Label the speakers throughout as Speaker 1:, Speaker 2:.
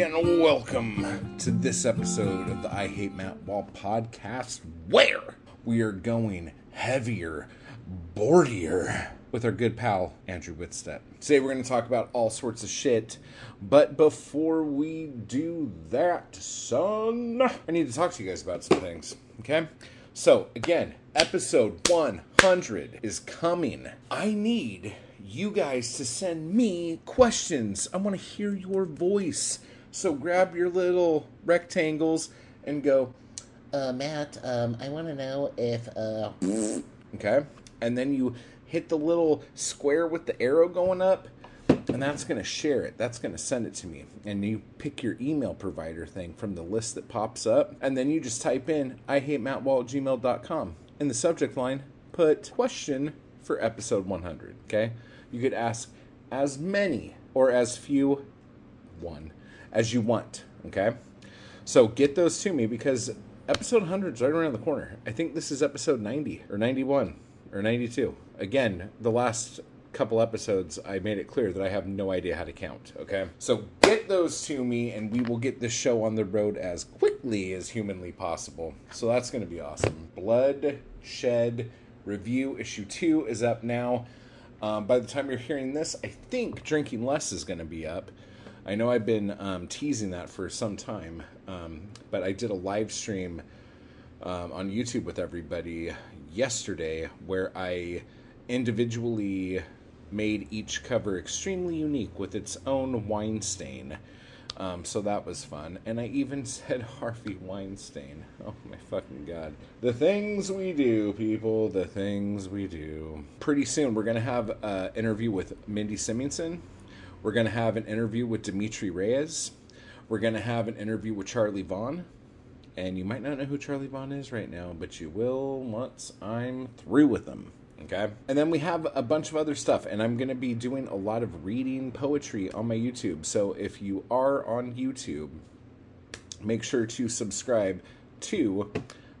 Speaker 1: and welcome to this episode of the I Hate Matt Wall podcast, where we are going heavier, boredier with our good pal Andrew Wittstadt. Today we're going to talk about all sorts of shit, but before we do that, son, I need to talk to you guys about some things, okay? So, again, episode 100 is coming. I need you guys to send me questions. I want to hear your voice. So grab your little rectangles and go,
Speaker 2: Uh, Matt, um, I want to know if, uh,
Speaker 1: okay? And then you hit the little square with the arrow going up, and that's going to share it. That's going to send it to me. And you pick your email provider thing from the list that pops up, and then you just type in, I hate Matt Wall gmail.com. In the subject line, put question for episode 100, okay? You could ask as many or as few, one, as you want, okay? So get those to me because episode 100 is right around the corner. I think this is episode 90 or 91 or 92. Again, the last couple episodes, I made it clear that I have no idea how to count, okay? So get those to me and we will get this show on the road as quickly as humanly possible. So that's going to be awesome. Blood Shed Review Issue 2 is up now. Um, by the time you're hearing this, I think Drinking Less is going to be up. I know I've been um, teasing that for some time, um, but I did a live stream um, on YouTube with everybody yesterday where I individually made each cover extremely unique with its own wine stain. Um, so that was fun. And I even said Harvey Weinstein. Oh my fucking god. The things we do, people, the things we do. Pretty soon, we're going to have an interview with Mindy Simonson. We're going to have an interview with Dimitri Reyes. We're going to have an interview with Charlie Vaughn. And you might not know who Charlie Vaughn is right now, but you will once I'm through with them. Okay. And then we have a bunch of other stuff, and I'm going to be doing a lot of reading poetry on my YouTube. So if you are on YouTube, make sure to subscribe to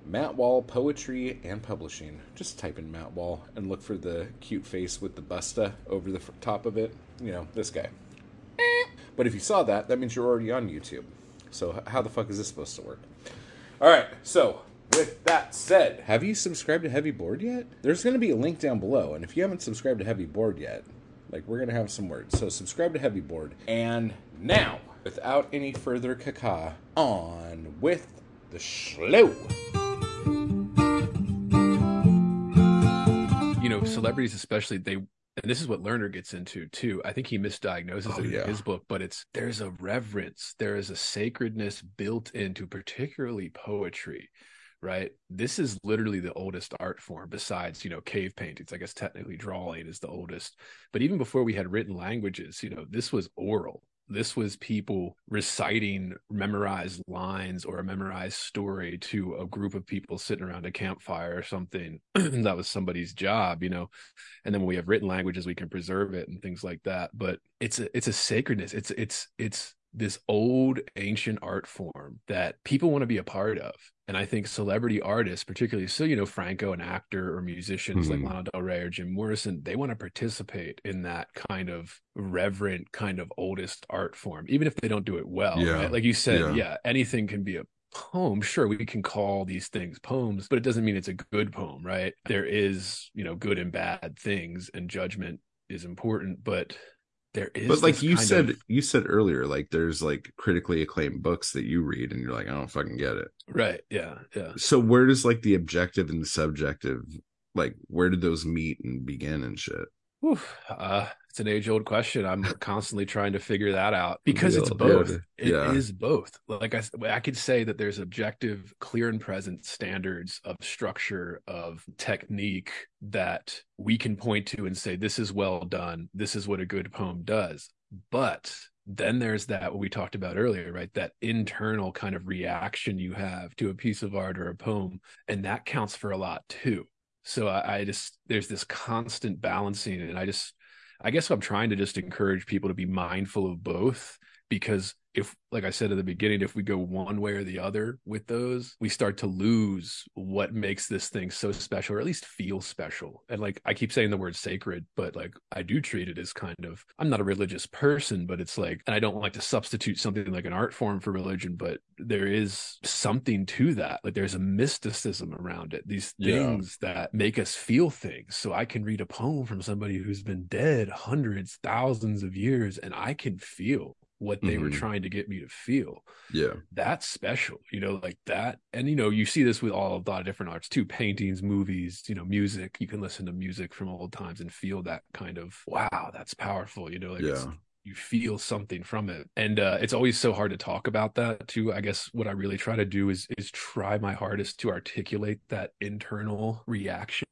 Speaker 1: Matt Wall Poetry and Publishing. Just type in Matt Wall and look for the cute face with the busta over the top of it. You know, this guy. But if you saw that, that means you're already on YouTube. So how the fuck is this supposed to work? All right, so with that said, have you subscribed to Heavy Bored yet? There's going to be a link down below, and if you haven't subscribed to Heavy Bored yet, like we're going to have some words. So subscribe to Heavy Bored. And now, without any further caca, on with the slow.
Speaker 3: you know, celebrities especially they and this is what Lerner gets into too. I think he misdiagnoses
Speaker 1: Oh,
Speaker 3: it
Speaker 1: yeah.
Speaker 3: in his book, but it's there's a reverence, there is a sacredness built into particularly poetry, right? This is literally the oldest art form besides, you know, cave paintings. I guess technically drawing is the oldest. But even before we had written languages, you know, this was oral. This was people reciting memorized lines or a memorized story to a group of people sitting around a campfire or something. that was somebody's job, you know. And then when we have written languages, we can preserve it and things like that. But it's a it's a sacredness. It's it's it's this old ancient art form that people want to be a part of. And I think celebrity artists, particularly so, you know, Franco, an actor or musicians
Speaker 4: Mhm.
Speaker 3: like Lana Del Rey or Jim Morrison, they want to participate in that kind of reverent, kind of oldest art form, even if they don't do it well.
Speaker 4: Yeah.
Speaker 3: right? Like you said,
Speaker 4: Yeah.
Speaker 3: yeah, anything can be a poem sure we can call these things poems but it doesn't mean it's a good poem right there is you know good and bad things and judgment is important but there is
Speaker 4: but like you said
Speaker 3: of-
Speaker 4: you said earlier like there's like critically acclaimed books that you read and you're like i don't fucking get it.
Speaker 3: Right yeah yeah.
Speaker 4: So where does like the objective and the subjective like where did those meet and begin and shit
Speaker 3: Whew, uh, it's an age old question. I'm constantly trying to figure that out because it's both.
Speaker 4: yeah,
Speaker 3: It is
Speaker 4: yeah.
Speaker 3: both. Like I, I could say that there's objective, clear and present standards of structure, of technique that we can point to and say, this is well done. This is what a good poem does. But then there's that what we talked about earlier, right? That internal kind of reaction you have to a piece of art or a poem. And that counts for a lot too so I, I just there's this constant balancing and i just i guess i'm trying to just encourage people to be mindful of both because if like i said at the beginning if we go one way or the other with those we start to lose what makes this thing so special or at least feel special. And like i keep saying the word sacred but like i do treat it as kind of i'm not a religious person but it's like and i don't like to substitute something like an art form for religion but there is something to that. Like there's a mysticism around it these
Speaker 1: Yeah.
Speaker 3: things that make us feel things. So i can read a poem from somebody who's been dead hundreds thousands of years and i can feel what they were
Speaker 1: Mhm.
Speaker 3: trying to get me to feel
Speaker 1: Yeah.
Speaker 3: that's special you know like that and you know you see this with all a lot of different arts too paintings movies you know music you can listen to music from old times and feel that kind of wow that's powerful you know like
Speaker 1: Yeah.
Speaker 3: you feel something from it and uh it's always so hard to talk about that too i guess what i really try to do is is try my hardest to articulate that internal reaction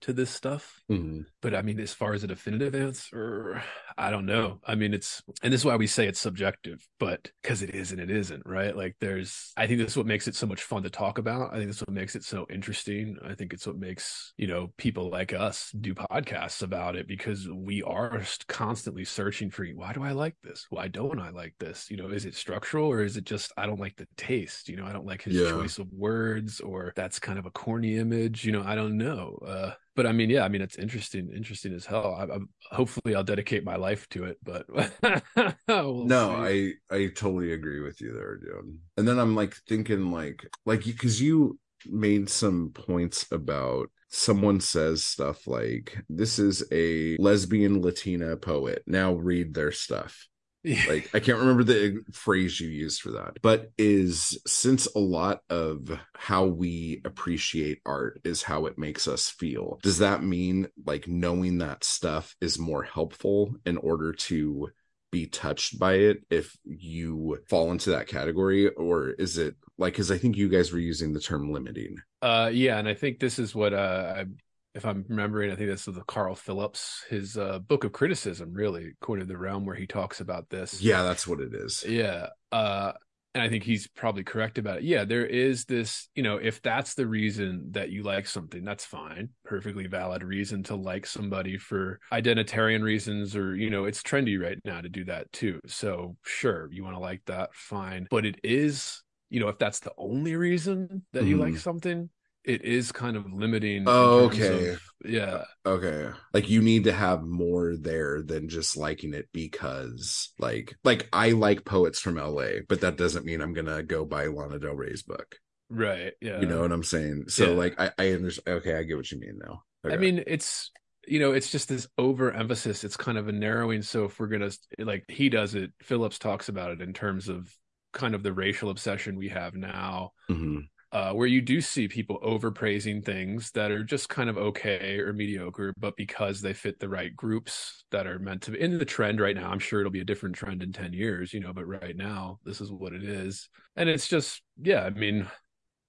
Speaker 3: to this stuff
Speaker 1: Mhm.
Speaker 3: but I mean, as far as a definitive answer, I don't know. I mean, it's, and this is why we say it's subjective, but because it is and it isn't, right? Like, there's, I think this is what makes it so much fun to talk about. I think that's what makes it so interesting. I think it's what makes, you know, people like us do podcasts about it because we are constantly searching for why do I like this? Why don't I like this? You know, is it structural or is it just, I don't like the taste? You know, I don't like his
Speaker 1: Yeah.
Speaker 3: choice of words or that's kind of a corny image. You know, I don't know. Uh, but I mean, yeah, I mean, it's interesting, interesting as hell. I, I, hopefully, I'll dedicate my life to it. But we'll
Speaker 1: no,
Speaker 3: see.
Speaker 1: I I totally agree with you there, dude. And then I'm like thinking like like because you made some points about someone says stuff like this is a lesbian Latina poet. Now read their stuff. Like I can't remember the phrase you used for that, but is since a lot of how we appreciate art is how it makes us feel. Does that mean like knowing that stuff is more helpful in order to be touched by it if you fall into that category or is it like cuz I think you guys were using the term limiting.
Speaker 3: Uh, yeah, and I think this is what uh, I, if I'm remembering, I think this is the Carl Phillips, his uh, book of criticism, really, to the realm, where he talks about this.
Speaker 1: Yeah, that's what it is.
Speaker 3: Yeah. Uh, and I think he's probably correct about it. Yeah, there is this, you know, if that's the reason that you like something, that's fine. Perfectly valid reason to like somebody for identitarian reasons, or, you know, it's trendy right now to do that too. So, sure, you want to like that, fine. But it is, you know, if that's the only reason that you like
Speaker 1: Mhm.
Speaker 3: something, it is kind of limiting.
Speaker 1: Oh, okay.
Speaker 3: of- yeah.
Speaker 1: Okay. Like you need to have more there than just liking it because like like I like poets from LA, but that doesn't mean I'm gonna go buy Lana Del Rey's book.
Speaker 3: Right. Yeah.
Speaker 1: You know what I'm saying? So
Speaker 3: Yeah.
Speaker 1: like I, I understand okay, I get what you mean now.
Speaker 3: I mean, it's you know, it's just this overemphasis. It's kind of a narrowing. So if we're gonna like, he does it. Phillips talks about it in terms of kind of the racial obsession we have now,
Speaker 1: Mhm.
Speaker 3: Uh, where you do see people overpraising things that are just kind of okay or mediocre, but because they fit the right groups that are meant to be in the trend right now. I'm sure it'll be a different trend in ten years, you know, but right now this is what it is, and it's just yeah. I mean,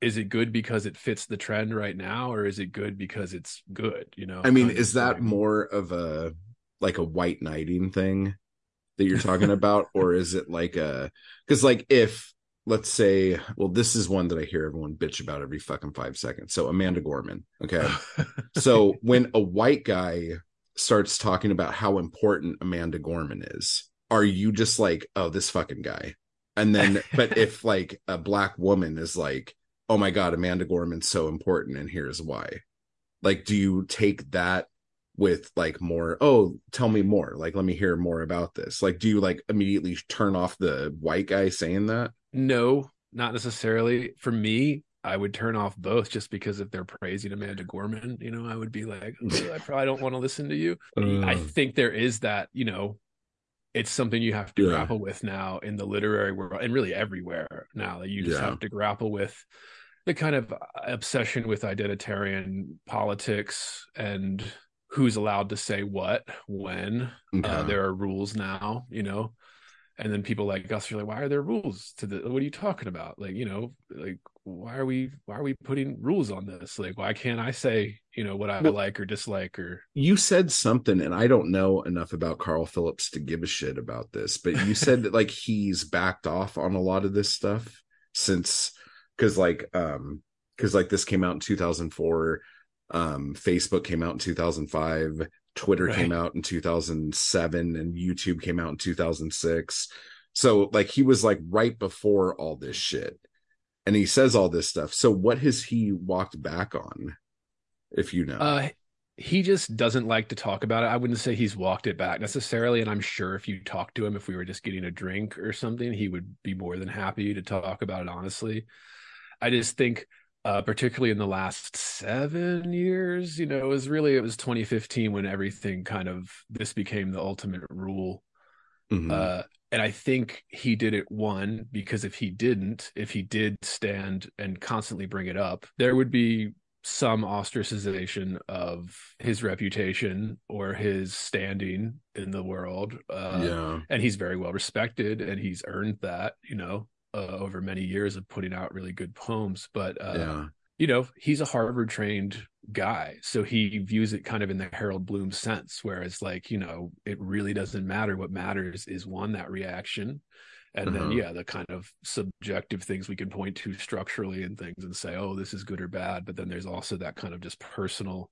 Speaker 3: is it good because it fits the trend right now or is it good because it's good you know
Speaker 1: I mean, is that more of a like a white knighting thing that you're talking about, or is it like a because like if let's say, well, this is one that I hear everyone bitch about every fucking five seconds. So Amanda Gorman, okay. so when a white guy starts talking about how important Amanda Gorman is, are you just like, oh, this fucking guy? And then, but if like a black woman is like, oh my God, Amanda Gorman's so important, and here's why. Like, do you take that with like more, oh, tell me more? Like, let me hear more about this. Like, do you like immediately turn off the white guy saying that?
Speaker 3: no not necessarily for me i would turn off both just because if they're praising amanda gorman you know i would be like "Ugh, i probably don't want to listen to you i uh. think there is that you know it's something you have to
Speaker 1: Yeah.
Speaker 3: grapple with now in the literary world and really everywhere now that you just
Speaker 1: Yeah.
Speaker 3: have to grapple with the kind of uh, obsession with identitarian politics and who's allowed to say what when uh, there are rules now you know? And then people like us are like why are there rules to the what are you talking about? Like you know like why are we why are we putting rules on this? Like why can't i say you know what i
Speaker 1: Well-
Speaker 3: like or dislike or
Speaker 1: you said something and i don't know enough about carl phillips to give a shit about this but you said that like he's backed off on a lot of this stuff since because like um because like this came out in 2004 um facebook came out in 2005 twitter
Speaker 3: Right.
Speaker 1: came out in 2007 and youtube came out in 2006 So like he was like right before all this shit. And he says all this stuff. So what has he walked back on? If you know.
Speaker 3: Uh, he just doesn't like to talk about it. I wouldn't say he's walked it back necessarily. And I'm sure if you talk to him, if we were just getting a drink or something, he would be more than happy to talk about it honestly. I just think, uh, particularly in the last seven years, you know, it was really, it was 2015 when everything kind of, this became the ultimate rule.
Speaker 1: Mhm.
Speaker 3: Uh, and I think he did it one because if he didn't, if he did stand and constantly bring it up, there would be some ostracization of his reputation or his standing in the world. Uh,
Speaker 1: yeah.
Speaker 3: And he's very well respected and he's earned that, you know, uh, over many years of putting out really good poems. But, uh,
Speaker 1: yeah.
Speaker 3: you know, he's a Harvard trained guy. So he views it kind of in the Harold Bloom sense, where it's like, you know, it really doesn't matter. What matters is one, that reaction. And then,
Speaker 1: Uh-huh.
Speaker 3: yeah, the kind of subjective things we can point to structurally and things and say, oh, this is good or bad. But then there's also that kind of just personal,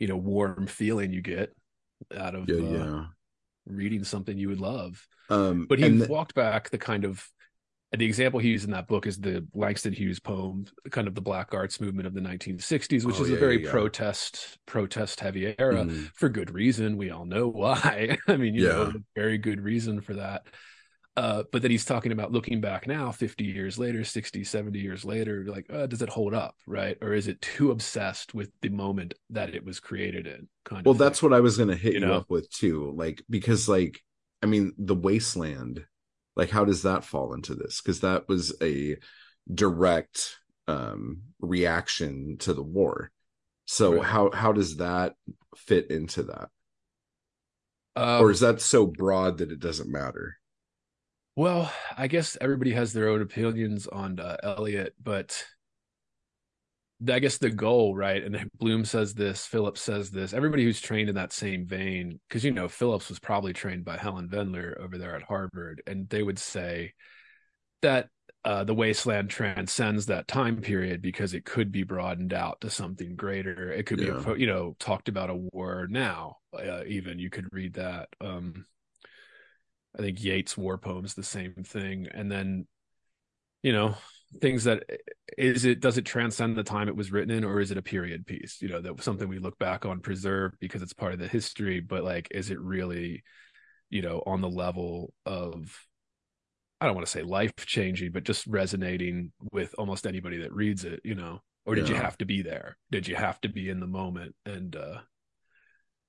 Speaker 3: you know, warm feeling you get out of
Speaker 1: Yeah.
Speaker 3: uh,
Speaker 1: Yeah.
Speaker 3: reading something you would love.
Speaker 1: Um,
Speaker 3: But he
Speaker 1: the-
Speaker 3: walked back the kind of the example he used in that book is the Langston Hughes poem, kind of the black arts movement of the 1960s, which
Speaker 1: Oh,
Speaker 3: is
Speaker 1: yeah,
Speaker 3: a very
Speaker 1: yeah, yeah.
Speaker 3: protest protest heavy era
Speaker 1: Mhm.
Speaker 3: for good reason. We all know why. I mean, you know, very good reason for that. Uh, but then he's talking about looking back now 50 years later 60 70 years later like uh, does it hold up right or is it too obsessed with the moment that it was created in kind
Speaker 1: well
Speaker 3: of thing.
Speaker 1: that's what i was going to hit
Speaker 3: You
Speaker 1: you,
Speaker 3: know?
Speaker 1: up with too like because like i mean the wasteland like how does that fall into this? Because that was a direct um reaction to the war. So
Speaker 3: Right.
Speaker 1: how how does that fit into that?
Speaker 3: Uh,
Speaker 1: or is that so broad that it doesn't matter?
Speaker 3: Well, I guess everybody has their own opinions on uh, Eliot, but I guess the goal, right? And Bloom says this, Phillips says this. Everybody who's trained in that same vein, because you know Phillips was probably trained by Helen Vendler over there at Harvard, and they would say that uh, the wasteland transcends that time period because it could be broadened out to something greater. It could
Speaker 1: Yeah.
Speaker 3: be, you know, talked about a war now. Uh, even you could read that. Um, I think Yeats' war poems the same thing, and then you know things that is it does it transcend the time it was written in or is it a period piece? You know that was something we look back on preserve because it's part of the history but like is it really you know on the level of i don't want to say life changing but just resonating with almost anybody that reads it you know? Or did you have to be there? Did you have to be in the moment? And uh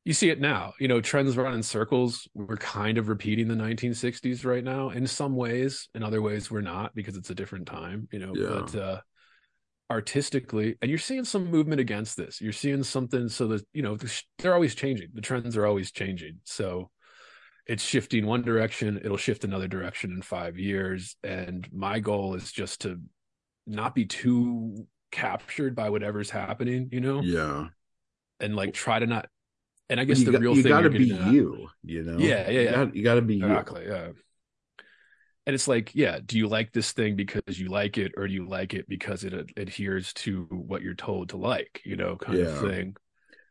Speaker 3: you see it now. You know trends run in circles. We're kind of repeating the 1960s right now. In some ways in other ways we're not because it's a different time you know
Speaker 1: Yeah.
Speaker 3: but uh artistically and you're seeing some movement against this. You're seeing something so that you know they're always changing. The trends are always changing. So it's shifting one direction. It'll shift another direction in five years. And my goal is just to not be too captured by whatever's happening you know?
Speaker 1: Yeah.
Speaker 3: And like try to not and i guess
Speaker 1: you
Speaker 3: the
Speaker 1: got,
Speaker 3: real
Speaker 1: you
Speaker 3: thing
Speaker 1: gotta be
Speaker 3: at-
Speaker 1: you you know?
Speaker 3: Yeah, yeah,
Speaker 1: you
Speaker 3: yeah.
Speaker 1: got, you gotta be you.
Speaker 3: Exactly yeah. And it's like yeah do you like this thing because you like it or do you like it because it ad- adheres to what you're told to like you know kind of thing?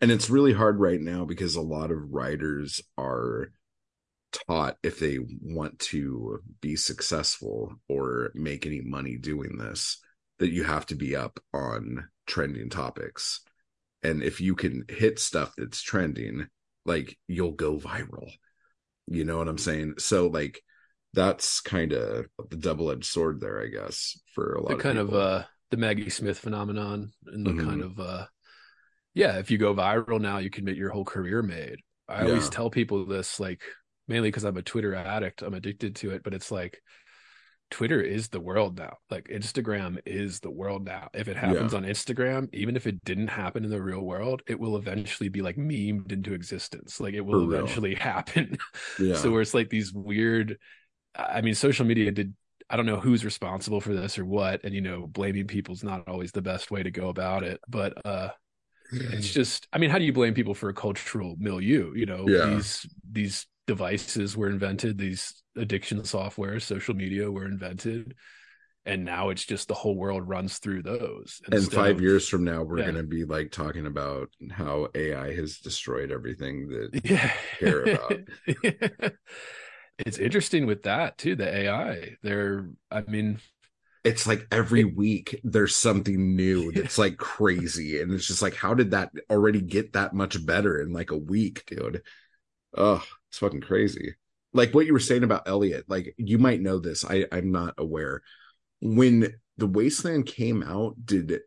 Speaker 1: And it's really hard right now because a lot of writers are taught if they want to be successful or make any money doing this that you have to be up on trending topics and if you can hit stuff that's trending like you'll go viral. You know what i'm saying? So like that's kind of the double-edged sword there i guess for a lot
Speaker 3: the
Speaker 1: of
Speaker 3: kind of uh the maggie smith phenomenon and the
Speaker 1: Mhm.
Speaker 3: kind of uh yeah if you go viral now you can make your whole career made. I always tell people this like mainly because i'm a twitter addict i'm addicted to it but it's like twitter is the world now. Like instagram is the world now. If it happens on instagram even if it didn't happen in the real world it will eventually be like memed into existence. Like it will
Speaker 1: For real.
Speaker 3: eventually happen.
Speaker 1: Yeah.
Speaker 3: So where it's like these weird i mean social media did i don't know who's responsible for this or what and you know blaming people's not always the best way to go about it but uh it's just i mean how do you blame people for a cultural milieu? You know
Speaker 1: Yeah.
Speaker 3: these these devices were invented these addiction software social media were invented and now it's just the whole world runs through those
Speaker 1: and five
Speaker 3: of-
Speaker 1: years from now we're
Speaker 3: Yeah.
Speaker 1: going to be like talking about how ai has destroyed everything that
Speaker 3: yeah
Speaker 1: care about.
Speaker 3: It's interesting with that too. The AI, they're, I mean,
Speaker 1: it's like every week there's something new that's like crazy and it's just like how did that already get that much better in like a week dude oh it's fucking crazy like what you were saying about eliot like you might know this i i'm not aware when the wasteland came out did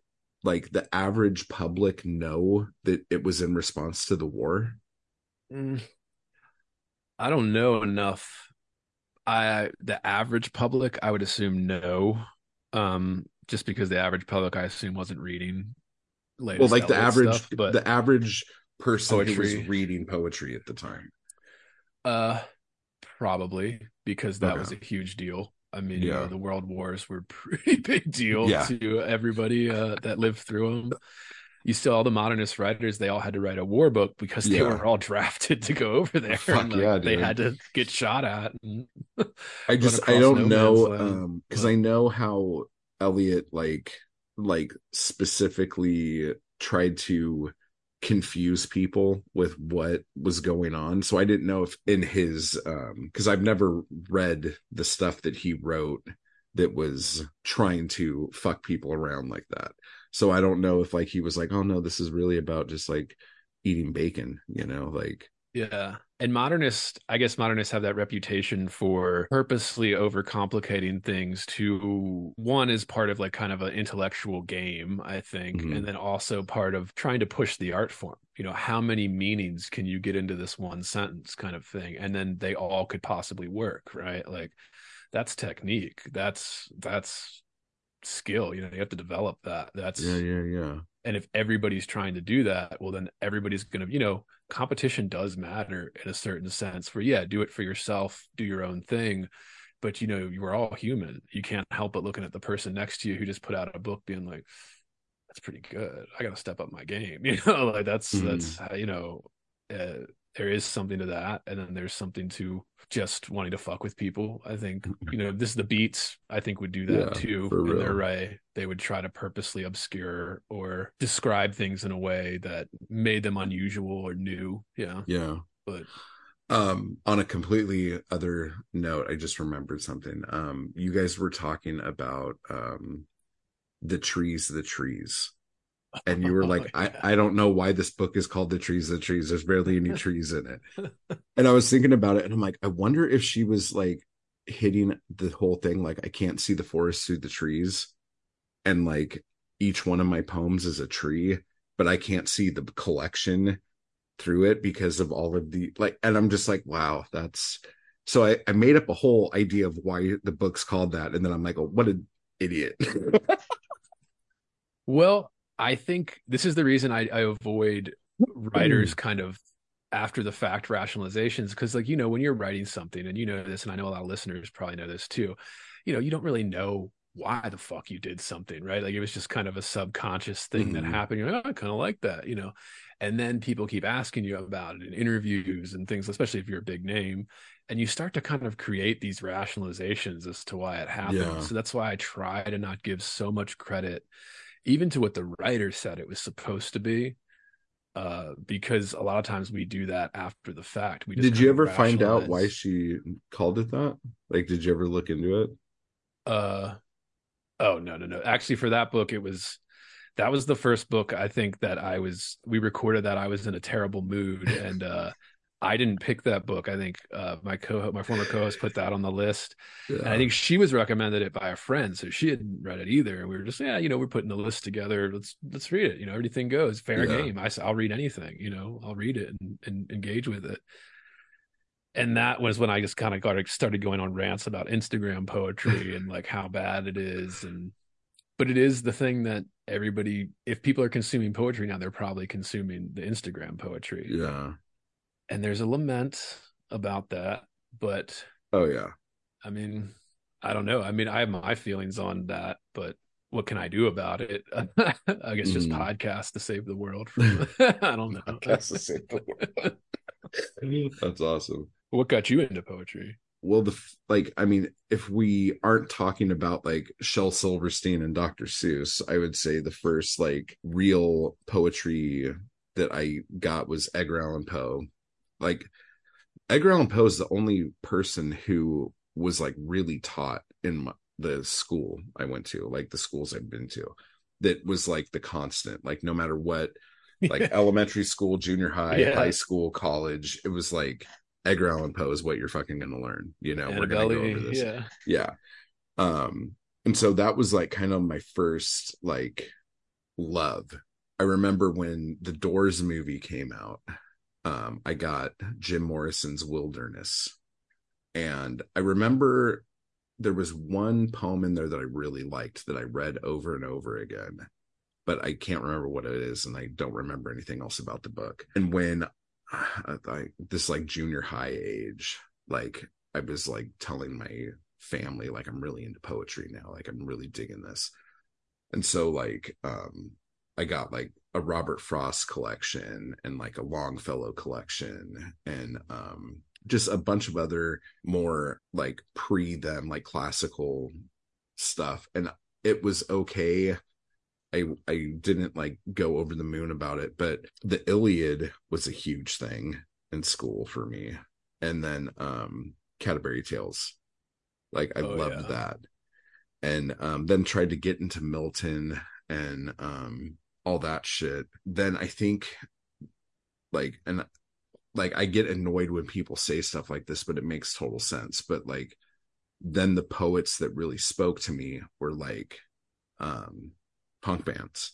Speaker 1: like the average public know that it was in response to the war
Speaker 3: mm, I don't know enough. I the average public, I would assume no, um, just because the average public, I assume, wasn't reading.
Speaker 1: Well, like the average, stuff, but the average person poetry. who was reading poetry at the time.
Speaker 3: Uh, probably because that okay. was a huge deal. I mean, yeah. you know, the world wars were pretty big deal yeah. to everybody uh, that lived through them you still all the modernist writers they all had to write a war book because they yeah. were all drafted to go over there
Speaker 1: Fuck and, like, yeah,
Speaker 3: they had to get shot at
Speaker 1: i just i don't no know um because i know how eliot like like specifically tried to confuse people with what was going on. So i didn't know if in his um because i've never read the stuff that he wrote that was trying to fuck people around like that. So I don't know if like he was like, oh no, this is really about just like eating bacon, you know, like
Speaker 3: yeah. And modernists, I guess modernists have that reputation for purposely overcomplicating things to one is part of like kind of an intellectual game, I think, mm-hmm. and then also part of trying to push the art form. You know, how many meanings can you get into this one sentence kind of thing? And then they all could possibly work, right? Like that's technique. That's that's skill you know you have to develop that that's
Speaker 1: yeah yeah yeah
Speaker 3: and if everybody's trying to do that well then everybody's gonna you know competition does matter in a certain sense where yeah do it for yourself do your own thing. But you know you're all human. You can't help but looking at the person next to you who just put out a book being like that's pretty good. I gotta step up my game. You know like that's mm-hmm. that's you know uh, there is something to that and then there's something to just wanting to fuck with people. I think you know this is the beats i think would do that yeah, too in real. their way. They would try to purposely obscure or describe things in a way that made them unusual or new. Yeah.
Speaker 1: Yeah.
Speaker 3: But
Speaker 1: um on a completely other note i just remembered something. Um you guys were talking about um the trees the trees and you were like oh, yeah. I, I don't know why this book is called the trees the trees. There's barely any trees in it. And i was thinking about it and i'm like i wonder if she was like hitting the whole thing like i can't see the forest through the trees and like each one of my poems is a tree but i can't see the collection through it because of all of the like and i'm just like wow that's so i, I made up a whole idea of why the book's called that and then i'm like oh what an idiot.
Speaker 3: Well I think this is the reason I, I avoid writers kind of after the fact rationalizations because like you know when you're writing something and you know this and I know a lot of listeners probably know this too you know you don't really know why the fuck you did something right? Like it was just kind of a subconscious thing mm-hmm. that happened. You're like oh, I kind of like that you know? And then people keep asking you about it in interviews and things especially if you're a big name and you start to kind of create these rationalizations as to why it happened. Yeah. so that's why I try to not give so much credit even to what the writer said it was supposed to be uh, because a lot of times we do that after the fact. We
Speaker 1: did you ever find out why she called it that? Like, did you ever look into it?
Speaker 3: Uh, oh no, no, no. Actually, for that book, it was that was the first book I think that I was. We recorded that I was in a terrible mood, and uh, I didn't pick that book. I think uh, my co my former co-host put that on the list, yeah. and I think she was recommended it by a friend, so she hadn't read it either. And we were just, yeah, you know, we're putting the list together. Let's let's read it. You know, everything goes fair yeah. game. I I'll read anything. You know, I'll read it and, and engage with it. And that was when I just kind of got started going on rants about Instagram poetry and like how bad it is, and but it is the thing that everybody, if people are consuming poetry now, they're probably consuming the Instagram poetry.
Speaker 1: Yeah
Speaker 3: and there's a lament about that but
Speaker 1: oh yeah.
Speaker 3: I mean i don't know. I mean i have my feelings on that but what can i do about it? I guess just mm. podcast to save the world from i don't know. Podcast to save the
Speaker 1: world. That's awesome.
Speaker 3: What got you into poetry?
Speaker 1: Well the like i mean if we aren't talking about like shel silverstein and dr seuss i would say the first like real poetry that i got was edgar allan poe like Edgar Allan Poe is the only person who was like really taught in my, the school I went to, like the schools I've been to, that was like the constant, like no matter what, like elementary school, junior high,
Speaker 3: Yeah.
Speaker 1: high school, college, it was like Edgar Allan Poe is what you're fucking gonna learn. You know, we're gonna go over this.
Speaker 3: yeah.
Speaker 1: yeah um and so that was like kind of my first like love i remember when the doors movie came out um i got jim morrison's wilderness. And i remember there was one poem in there that i really liked that i read over and over again but i can't remember what it is and i don't remember anything else about the book. And when I, this like junior high age like i was like telling my family like i'm really into poetry now like i'm really digging this. And so like um i got like a robert frost collection and like a longfellow collection and um just a bunch of other more like pre them like classical stuff and it was okay i i didn't like go over the moon about it but the iliad was a huge thing in school for me and then um canterbury tales like I
Speaker 3: Oh,
Speaker 1: loved
Speaker 3: yeah.
Speaker 1: that. And um then tried to get into Milton and um all that shit. Then I think like and like I get annoyed when people say stuff like this, but it makes total sense. But like then the poets that really spoke to me were like um punk bands.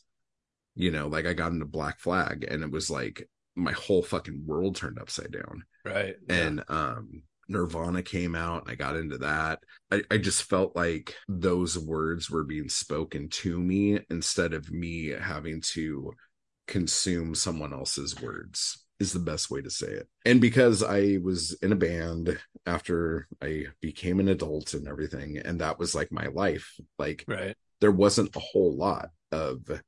Speaker 1: You know, like I got into Black Flag and it was like my whole fucking world turned upside down
Speaker 3: Right.
Speaker 1: and um Nirvana came out and I got into that. I, I just felt like those words were being spoken to me instead of me having to consume someone else's words is the best way to say it. And because I was in a band after I became an adult and everything, and that was like my life, like
Speaker 3: Right.
Speaker 1: there wasn't a whole lot of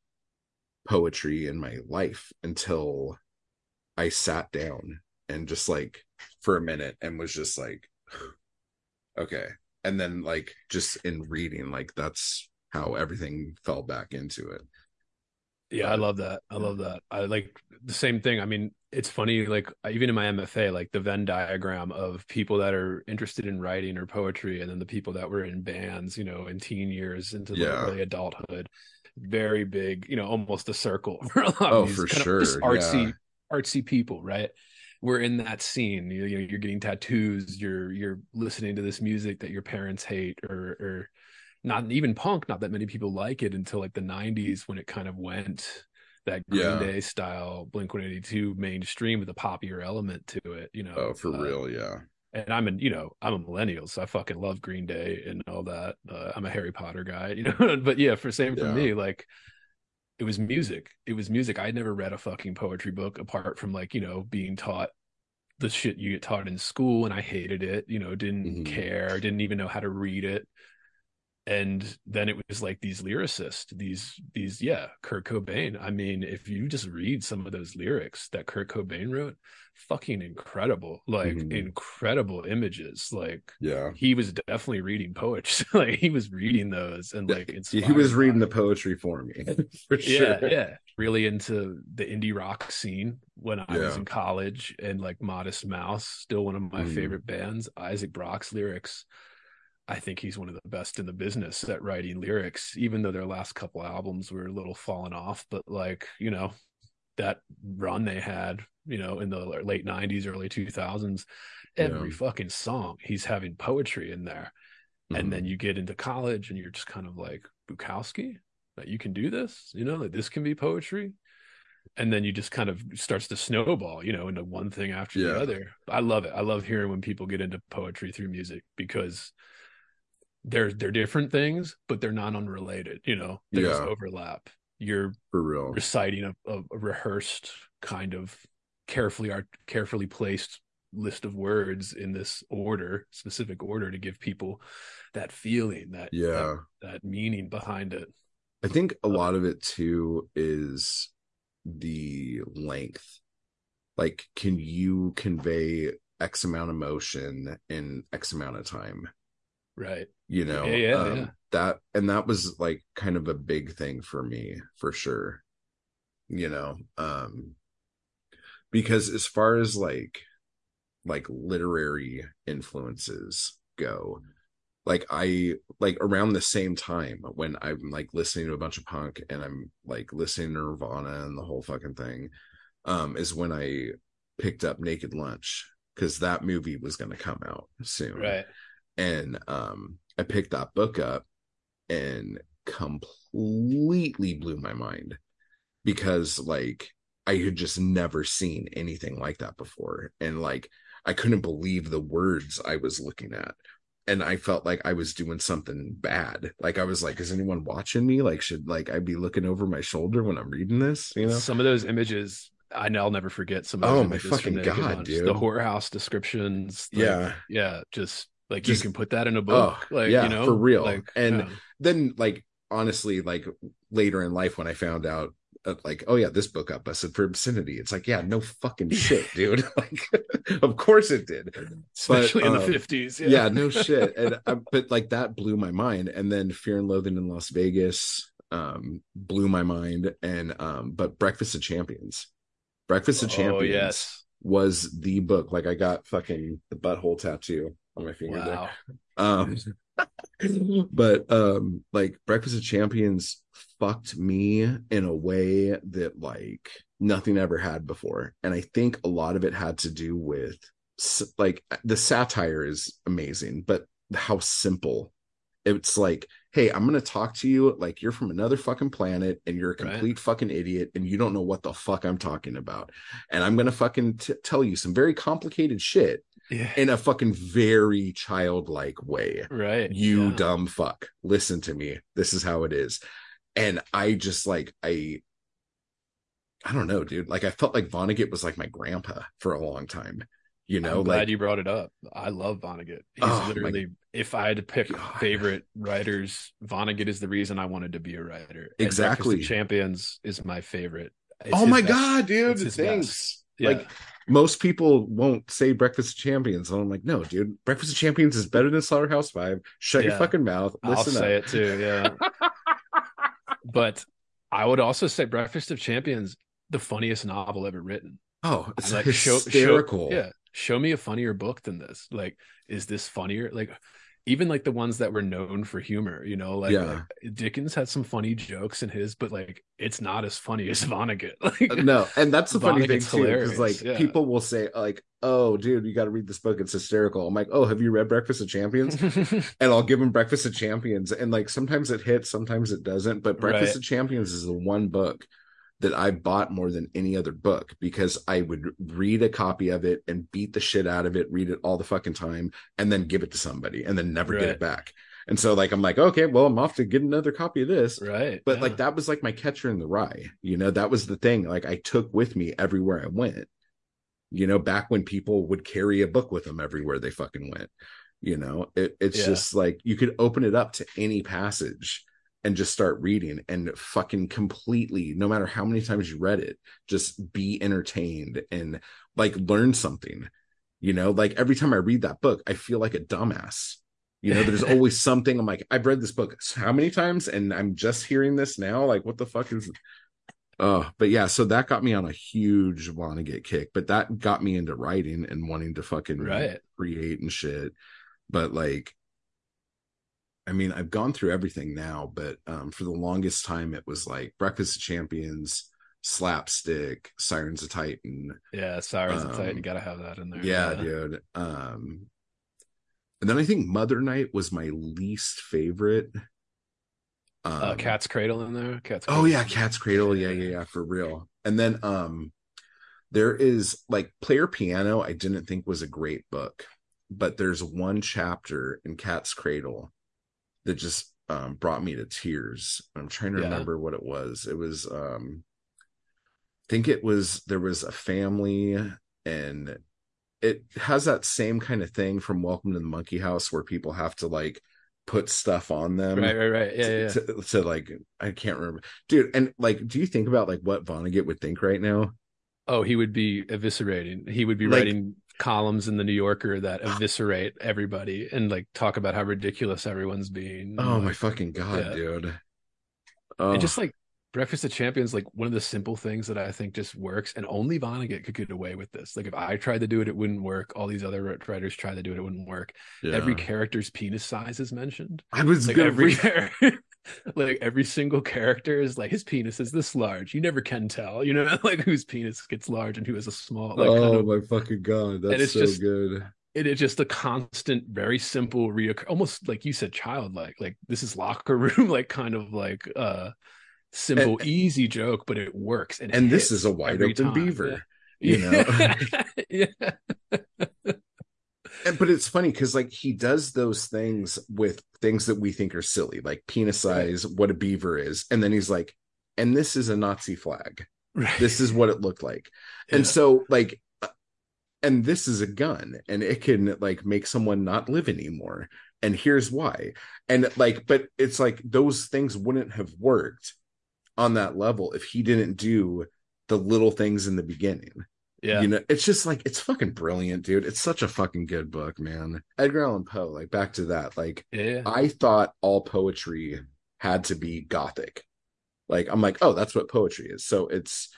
Speaker 1: poetry in my life until I sat down and just like for a minute and was just like, okay. And then like just in reading, like that's how everything fell back into it.
Speaker 3: Yeah, I love that. I love that. I like the same thing. I mean, it's funny, like even in my MFA, like the Venn diagram of people that are interested in writing or poetry, and then the people that were in bands, you know, in teen years into the
Speaker 1: Yeah.
Speaker 3: early adulthood. Very big, you know, almost a circle for a lot
Speaker 1: Oh,
Speaker 3: of these
Speaker 1: for
Speaker 3: kind
Speaker 1: sure,
Speaker 3: of just artsy,
Speaker 1: yeah.
Speaker 3: artsy people, right? We're in that scene. You, you know, you're getting tattoos. You're you're listening to this music that your parents hate, or or not even punk. Not that many people like it until like the '90s when it kind of went that Green
Speaker 1: Yeah.
Speaker 3: Day style Blink 182 mainstream with a poppier element to it. You know,
Speaker 1: Oh, for
Speaker 3: Uh,
Speaker 1: real. Yeah.
Speaker 3: and I'm an you know I'm a millennial, so I fucking love Green Day and all that. Uh, I'm a Harry Potter guy, you know. but yeah, for same for me, like it was music. It was music. I'd never read a fucking poetry book apart from like you know being taught the shit you get taught in school, and I hated it. You know, didn't
Speaker 1: Mhm.
Speaker 3: care, didn't even know how to read it. And then it was like these lyricists, these these yeah, Kurt Cobain. I mean, if you just read some of those lyrics that Kurt Cobain wrote, fucking incredible, like
Speaker 1: Mhm.
Speaker 3: incredible images. Like
Speaker 1: Yeah.
Speaker 3: he was definitely reading poetry like he was reading those and like
Speaker 1: he was reading the poetry for me. for
Speaker 3: yeah
Speaker 1: sure.
Speaker 3: yeah really into the indie rock scene when i was in college and like modest mouse still one of my
Speaker 1: Mhm.
Speaker 3: favorite bands isaac brock's lyrics i think he's one of the best in the business at writing lyrics even though their last couple albums were a little fallen off but like you know that run they had you know in the late 90s early 2000s every
Speaker 1: Yeah.
Speaker 3: fucking song he's having poetry in there and
Speaker 1: Mhm.
Speaker 3: then you get into college and you're just kind of like bukowski that you can do this you know that this can be poetry and then you just kind of starts to snowball you know into one thing after
Speaker 1: Yeah.
Speaker 3: the other i love it i love hearing when people get into poetry through music because they're they're different things but they're not unrelated you know there's
Speaker 1: Yeah.
Speaker 3: overlap you're
Speaker 1: for real.
Speaker 3: reciting a, a, a rehearsed kind of carefully art carefully placed list of words in this order specific order to give people that feeling that
Speaker 1: Yeah.
Speaker 3: that, that meaning behind it
Speaker 1: I think a uh, lot of it too is the length. Like, can you convey X amount of motion in X amount of time?
Speaker 3: Right
Speaker 1: You know,
Speaker 3: Yeah, yeah,
Speaker 1: um,
Speaker 3: yeah.
Speaker 1: that, and that was like kind of a big thing for me for sure. You know, um, because as far as like like literary influences go like i like around the same time when i'm like listening to a bunch of punk and i'm like listening to nirvana and the whole fucking thing um is when i picked up naked lunch because that movie was going to come out soon
Speaker 3: Right.
Speaker 1: And um i picked that book up and completely blew my mind because like i had just never seen anything like that before and like i couldn't believe the words i was looking at and i felt like i was doing something bad like i was like is anyone watching me like should like i be looking over my shoulder when i'm reading this you know
Speaker 3: Some of those images, I know I'll never forget some of
Speaker 1: Oh,
Speaker 3: those
Speaker 1: my
Speaker 3: images
Speaker 1: fucking God, dude.
Speaker 3: The whorehouse descriptions. like,
Speaker 1: yeah
Speaker 3: Yeah. Just like
Speaker 1: Just-
Speaker 3: you can put that in a book.
Speaker 1: Oh,
Speaker 3: like,
Speaker 1: yeah,
Speaker 3: you know,
Speaker 1: for real.
Speaker 3: Like,
Speaker 1: And-
Speaker 3: yeah.
Speaker 1: then like honestly like later in life when i found out uh, like oh yeah this book got busted for obscenity it's like yeah no fucking shit dude like of course it did
Speaker 3: especially in the
Speaker 1: um,
Speaker 3: 50s.
Speaker 1: yeah, no shit and I, but like that blew my mind and then fear and loathing in las vegas um blew my mind and um but breakfast of champions breakfast of
Speaker 3: Oh,
Speaker 1: champions
Speaker 3: yes.
Speaker 1: was the book like i got fucking the butthole tattoo on my finger there
Speaker 3: Wow.
Speaker 1: um but um like breakfast of champions fucked me in a way that like nothing ever had before and i think a lot of it had to do with like the satire is amazing but how simple it's like hey i'm gonna talk to you like you're from another fucking planet and you're a
Speaker 3: Right.
Speaker 1: complete fucking idiot and you don't know what the fuck i'm talking about and i'm gonna fucking t- tell you some very complicated shit
Speaker 3: Yeah.
Speaker 1: in a fucking very childlike way
Speaker 3: Right.
Speaker 1: you
Speaker 3: yeah.
Speaker 1: dumb fuck listen to me this is how it is and i just like i i don't know dude like i felt like vonnegut was like my grandpa for a long time you know
Speaker 3: I'm glad
Speaker 1: like
Speaker 3: you brought it up. I love Vonnegut. He's
Speaker 1: Oh, my
Speaker 3: literally, if I had to pick
Speaker 1: God.
Speaker 3: favorite writers, Vonnegut is the reason I wanted to be a writer.
Speaker 1: Exactly.
Speaker 3: Champions is my favorite. It's
Speaker 1: oh my
Speaker 3: best.
Speaker 1: god dude thanks
Speaker 3: best. Yeah.
Speaker 1: like most people won't say breakfast of champions and i'm like no dude breakfast of champions is better than slaughterhouse five shut your fucking mouth
Speaker 3: I'll
Speaker 1: listen
Speaker 3: say
Speaker 1: up
Speaker 3: it too. Yeah. but I would also say Breakfast of Champions, the funniest novel ever written.
Speaker 1: oh it's
Speaker 3: like
Speaker 1: hysterical
Speaker 3: Show, show, yeah, show me a funnier book than this. Like, is this funnier? Like, even like the ones that were known for humor, you know, like,
Speaker 1: Yeah.
Speaker 3: like, Dickens had some funny jokes in his, but like it's not as funny as Vonnegut. Like,
Speaker 1: Uh, no and that's the funny thing too because like
Speaker 3: yeah.
Speaker 1: people will say like oh dude you got to read this book it's hysterical i'm like oh have you read breakfast of champions and i'll give them breakfast of champions and like sometimes it hits sometimes it doesn't but breakfast
Speaker 3: Right.
Speaker 1: of champions is the one book that i bought more than any other book because i would read a copy of it and beat the shit out of it read it all the fucking time and then give it to somebody and then never get it back and so like i'm like okay well i'm off to get another copy of this
Speaker 3: right.
Speaker 1: but
Speaker 3: yeah.
Speaker 1: like that was like my catcher in the rye you know that was the thing like i took with me everywhere i went you know back when people would carry a book with them everywhere they fucking went you know it, it's
Speaker 3: Yeah.
Speaker 1: just like you could open it up to any passage and just start reading and fucking completely no matter how many times you read it just be entertained and like learn something. You know like every time i read that book i feel like a dumbass. You know there's always something. I'm like i've read this book how many times and i'm just hearing this now? Like what the fuck is oh but yeah so that got me on a huge Vonnegut kick but that got me into writing and wanting to fucking
Speaker 3: Right.
Speaker 1: create and shit. But like i mean i've gone through everything now but um for the longest time it was like breakfast of champions slapstick sirens of titan
Speaker 3: yeah, Sirens of Titan,
Speaker 1: um,
Speaker 3: you gotta have that in there.
Speaker 1: yeah, dude. Um, and then I think Mother Night was my least favorite. Um,
Speaker 3: Uh, Cat's Cradle in there. Cat's Cradle.
Speaker 1: Oh yeah, Cat's Cradle. Yeah, yeah, yeah, for real. And then um, there is like Player Piano. I didn't think was a great book, but there's one chapter in Cat's Cradle that just um brought me to tears. I'm trying to
Speaker 3: Yeah.
Speaker 1: remember what it was. It was um, I think it was there was a family and it has that same kind of thing from Welcome to the Monkey House where people have to like put stuff on them
Speaker 3: Right, right, right. Yeah, yeah.
Speaker 1: to, to like I can't remember, dude. And like, do you think about like what Vonnegut would think right now?
Speaker 3: Oh, he would be eviscerating. He would be
Speaker 1: Like-
Speaker 3: writing columns in the New Yorker that eviscerate everybody and like talk about how ridiculous everyone's being.
Speaker 1: Oh my fucking god,
Speaker 3: yeah.
Speaker 1: dude! Oh,
Speaker 3: And just like Breakfast of Champions, like one of the simple things that I think just works, and only Vonnegut could get away with this. Like if I tried to do it, it wouldn't work. All these other writers tried to do it, it wouldn't work.
Speaker 1: Yeah.
Speaker 3: Every character's penis size is mentioned.
Speaker 1: I was
Speaker 3: Like every like every single character is like his penis is this large. You never can tell, you know, like whose penis gets large and who is a small. Like kind
Speaker 1: oh
Speaker 3: of,
Speaker 1: my fucking god, that's
Speaker 3: it's
Speaker 1: so
Speaker 3: just-
Speaker 1: good.
Speaker 3: it is just a constant, very simple, reoccur, almost like you said, childlike. Like this is locker room, like kind of like uh simple, easy joke, but it works. And, it
Speaker 1: And this is a wide open
Speaker 3: time.
Speaker 1: beaver.
Speaker 3: Yeah.
Speaker 1: you know?
Speaker 3: yeah.
Speaker 1: And, but it's funny because like he does those things with things that we think are silly, like penis size, what a beaver is, and then he's like, and this is a Nazi flag.
Speaker 3: Right.
Speaker 1: This is what it looked like.
Speaker 3: Yeah.
Speaker 1: And so like uh, and this is a gun and it can like make someone not live anymore. And here's why. And like, but it's like those things wouldn't have worked on that level if he didn't do the little things in the beginning.
Speaker 3: Yeah.
Speaker 1: You know, it's just like it's fucking brilliant, dude. It's such a fucking good book, man. Edgar Allan Poe, like back to that, like
Speaker 3: yeah.
Speaker 1: I thought all poetry had to be gothic. Like I'm like, oh, that's what poetry is. So it's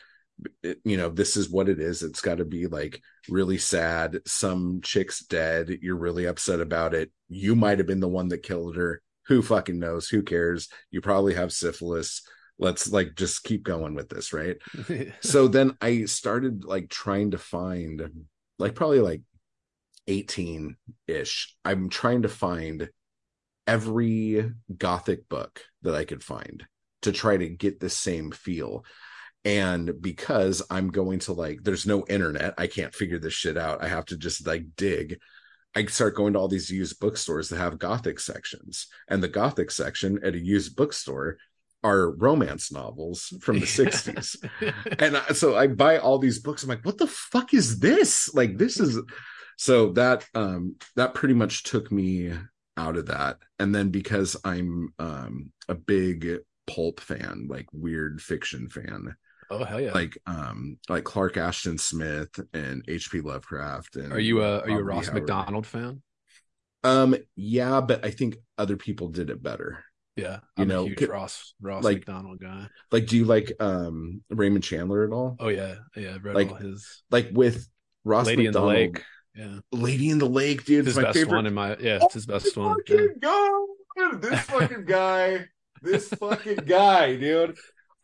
Speaker 1: it, you know, this is what it is. It's got to be like really sad. Some chick's dead. You're really upset about it. You might have been the one that killed her. Who fucking knows? Who cares? You probably have syphilis. Let's like just keep going with this, right? so then I started like trying to find like probably like 18 ish. I'm trying to find every gothic book that I could find to try to get the same feel. And because I'm going to like, there's no internet, I can't figure this shit out. I have to just like dig. I start going to all these used bookstores that have gothic sections. And the gothic section at a used bookstore are romance novels from the 60s and I, so I buy all these books. I'm like, what the fuck is this? Like, this is so that um that pretty much took me out of that. And then because I'm um a big pulp fan, like weird fiction fan,
Speaker 3: oh hell yeah.
Speaker 1: like um like Clark Ashton Smith and H.P. Lovecraft. And
Speaker 3: are you a are you a. Ross
Speaker 1: Howard.
Speaker 3: Macdonald fan?
Speaker 1: Um, yeah, but I think other people did it better.
Speaker 3: Yeah.
Speaker 1: You
Speaker 3: I'm
Speaker 1: know,
Speaker 3: a huge Ross Ross
Speaker 1: like-
Speaker 3: Macdonald guy.
Speaker 1: Like, do you like um Raymond Chandler at all?
Speaker 3: Oh yeah. Yeah. I've read
Speaker 1: Like,
Speaker 3: all his
Speaker 1: Like with Ross
Speaker 3: Lady
Speaker 1: Macdonald,
Speaker 3: in the Lake. Yeah.
Speaker 1: Lady in the Lake, dude.
Speaker 3: His
Speaker 1: It's my
Speaker 3: best
Speaker 1: favorite
Speaker 3: one in my yeah,
Speaker 1: Oh
Speaker 3: it's his best
Speaker 1: my
Speaker 3: one. Yeah.
Speaker 1: god! This fucking guy, this fucking guy, dude.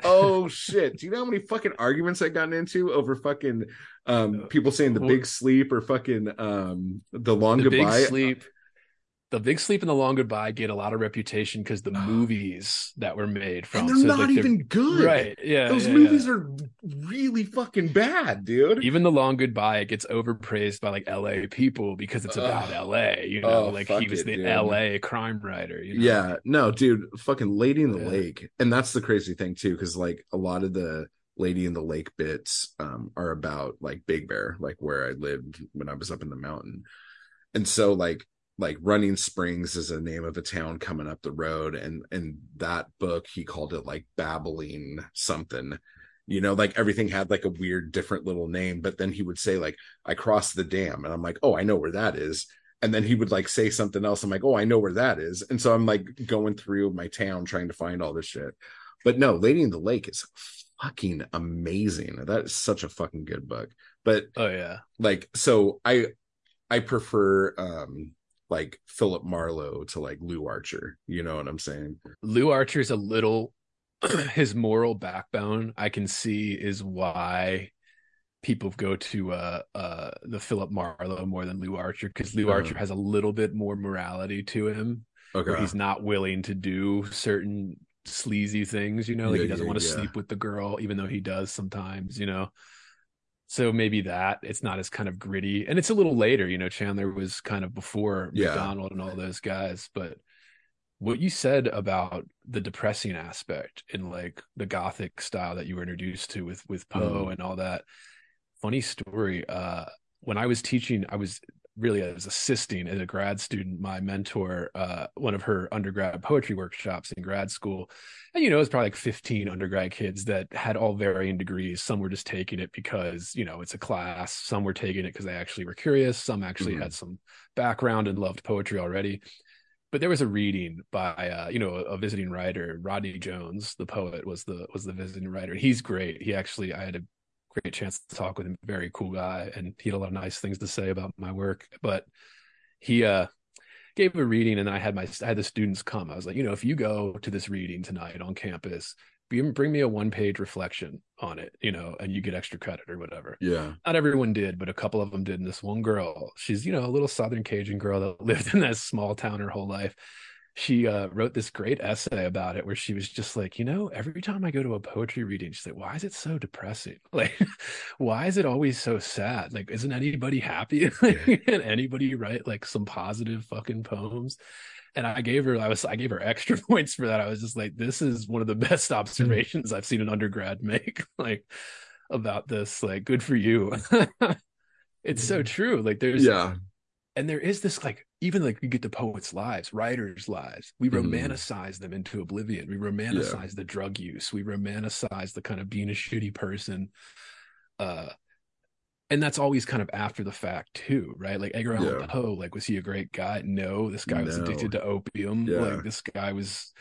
Speaker 1: Oh shit! Do you know how many fucking arguments I gotten into over fucking um people saying the big sleep or fucking um the long
Speaker 3: the
Speaker 1: goodbye?
Speaker 3: big sleep the big sleep and the long goodbye get a lot of reputation because the movies that were made from
Speaker 1: and they're
Speaker 3: so,
Speaker 1: not
Speaker 3: like, they're-
Speaker 1: even good.
Speaker 3: right yeah
Speaker 1: Those
Speaker 3: yeah,
Speaker 1: movies
Speaker 3: yeah.
Speaker 1: are really fucking bad, dude.
Speaker 3: even the long goodbye it gets overpraised by like la people because it's about la you know
Speaker 1: Oh,
Speaker 3: like he was
Speaker 1: it,
Speaker 3: the
Speaker 1: dude.
Speaker 3: la crime writer you know?
Speaker 1: Yeah, no, dude, fucking Lady in the
Speaker 3: Yeah.
Speaker 1: Lake. And that's the crazy thing too, because like a lot of the Lady in the Lake bits um are about like Big Bear, like where I lived when I was up in the mountain. And so like like Running Springs is a name of a town coming up the road, and and that book he called it like babbling something. You know, like everything had like a weird different little name, but then he would say, like, I crossed the dam, and I'm like, oh, I know where that is and then he would like say something else. I'm like, oh, I know where that is. And so I'm like going through my town trying to find all this shit. But no, Lady in the Lake is fucking amazing. That is such a fucking good book. But
Speaker 3: oh yeah
Speaker 1: like, so I I prefer um like Philip Marlowe to like Lew Archer. You know what I'm saying?
Speaker 3: lew archer's a little his moral backbone i can see is why people go to uh uh the philip marlowe more than lew archer because lou
Speaker 1: Uh-huh.
Speaker 3: archer has a little bit more morality to him
Speaker 1: Okay.
Speaker 3: he's not willing to do certain sleazy things, you know, like
Speaker 1: Yeah,
Speaker 3: he doesn't
Speaker 1: yeah,
Speaker 3: want to
Speaker 1: yeah.
Speaker 3: sleep with the girl, even though he does sometimes, you know. So maybe that it's not as kind of gritty. And it's a little later, you know, Chandler was kind of before
Speaker 1: Yeah.
Speaker 3: Macdonald and all those guys. But what you said about the depressing aspect in like the gothic style that you were introduced to with with Poe
Speaker 1: Mhm.
Speaker 3: and all that. Funny story. Uh when I was teaching, I was really I was assisting as a grad student, my mentor, uh, one of her undergrad poetry workshops in grad school. And, you know, it was probably like 15 undergrad kids that had all varying degrees. Some were just taking it because, you know, it's a class. Some were taking it because they actually were curious. Some actually
Speaker 1: Mhm.
Speaker 3: had some background and loved poetry already. but there was a reading by uh, you know a, a visiting writer rodney jones the poet was the was the visiting writer he's great he actually i had a great chance to talk with him. Very cool guy and he had a lot of nice things to say about my work. But he uh gave a reading and i had my i had the students come. I was like you know if you go to this reading tonight on campus bring me a one page reflection on it you know and you get extra credit or whatever.
Speaker 1: Yeah.
Speaker 3: not everyone did but a couple of them did and this one girl she's you know a little southern cajun girl that lived in that small town her whole life she uh, wrote this great essay about it where she was just like you know every time i go to a poetry reading she's like why is it so depressing like why is it always so sad like isn't anybody happy can anybody write like some positive fucking poems and I gave her I was I gave her extra points for that. I was just like, this is one of the best observations I've seen an undergrad make, like about this. Like, good for you. it's so true. Like there's
Speaker 1: Yeah.
Speaker 3: and there is this like even like you get the poets' lives, writers' lives. We
Speaker 1: Mhm.
Speaker 3: romanticize them into oblivion. We romanticize the drug use. We romanticize the kind of being a shitty person. Uh and that's always kind of after the fact too, right? Like Edgar Allan
Speaker 1: Yeah.
Speaker 3: Poe, like was he a great guy? No, this guy was addicted to opium.
Speaker 1: Yeah.
Speaker 3: Like this guy was,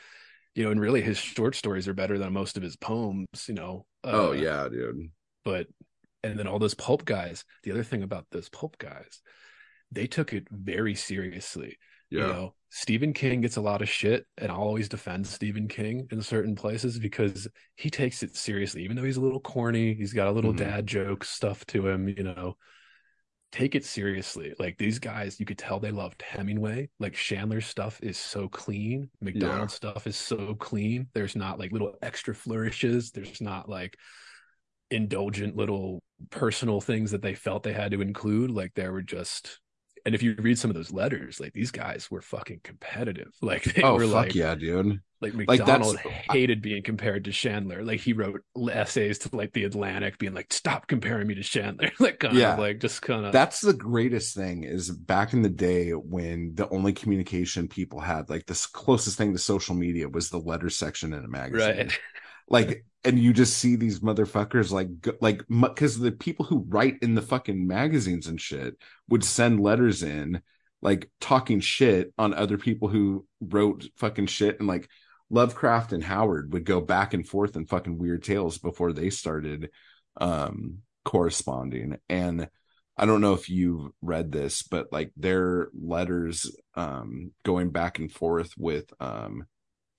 Speaker 3: you know, and really his short stories are better than most of his poems. You know.
Speaker 1: oh
Speaker 3: Uh,
Speaker 1: yeah, dude.
Speaker 3: but and then all those pulp guys the other thing about those pulp guys they took it very seriously
Speaker 1: Yeah.
Speaker 3: you know? Stephen king gets a lot of shit and i'll always defend stephen king in certain places because he takes it seriously. Even though he's a little corny he's got a little
Speaker 1: Mhm.
Speaker 3: dad joke stuff to him you know? Take it seriously. Like these guys you could tell they loved hemingway. Like chandler's stuff is so clean. Macdonald's stuff is so clean. There's not like little extra flourishes. There's not like indulgent little personal things that they felt they had to include. Like there were just and if you read some of those letters like these guys were fucking competitive like they
Speaker 1: oh
Speaker 3: were
Speaker 1: fuck
Speaker 3: like
Speaker 1: yeah, dude.
Speaker 3: like
Speaker 1: Like,
Speaker 3: Macdonald hated being compared to Chandler. Like he wrote essays to like the Atlantic, being like, "Stop comparing me to Chandler." like kind
Speaker 1: Yeah.
Speaker 3: of like just kind of
Speaker 1: That's the greatest thing is back in the day when the only communication people had, like the closest thing to social media was the letter section in a magazine.
Speaker 3: right.
Speaker 1: Like, and you just see these motherfuckers like, like, because the people who write in the fucking magazines and shit would send letters in, like talking shit on other people who wrote fucking shit. And like Lovecraft and Howard would go back and forth in fucking weird tales before they started um corresponding. And I don't know if you've read this but like their letters um going back and forth with um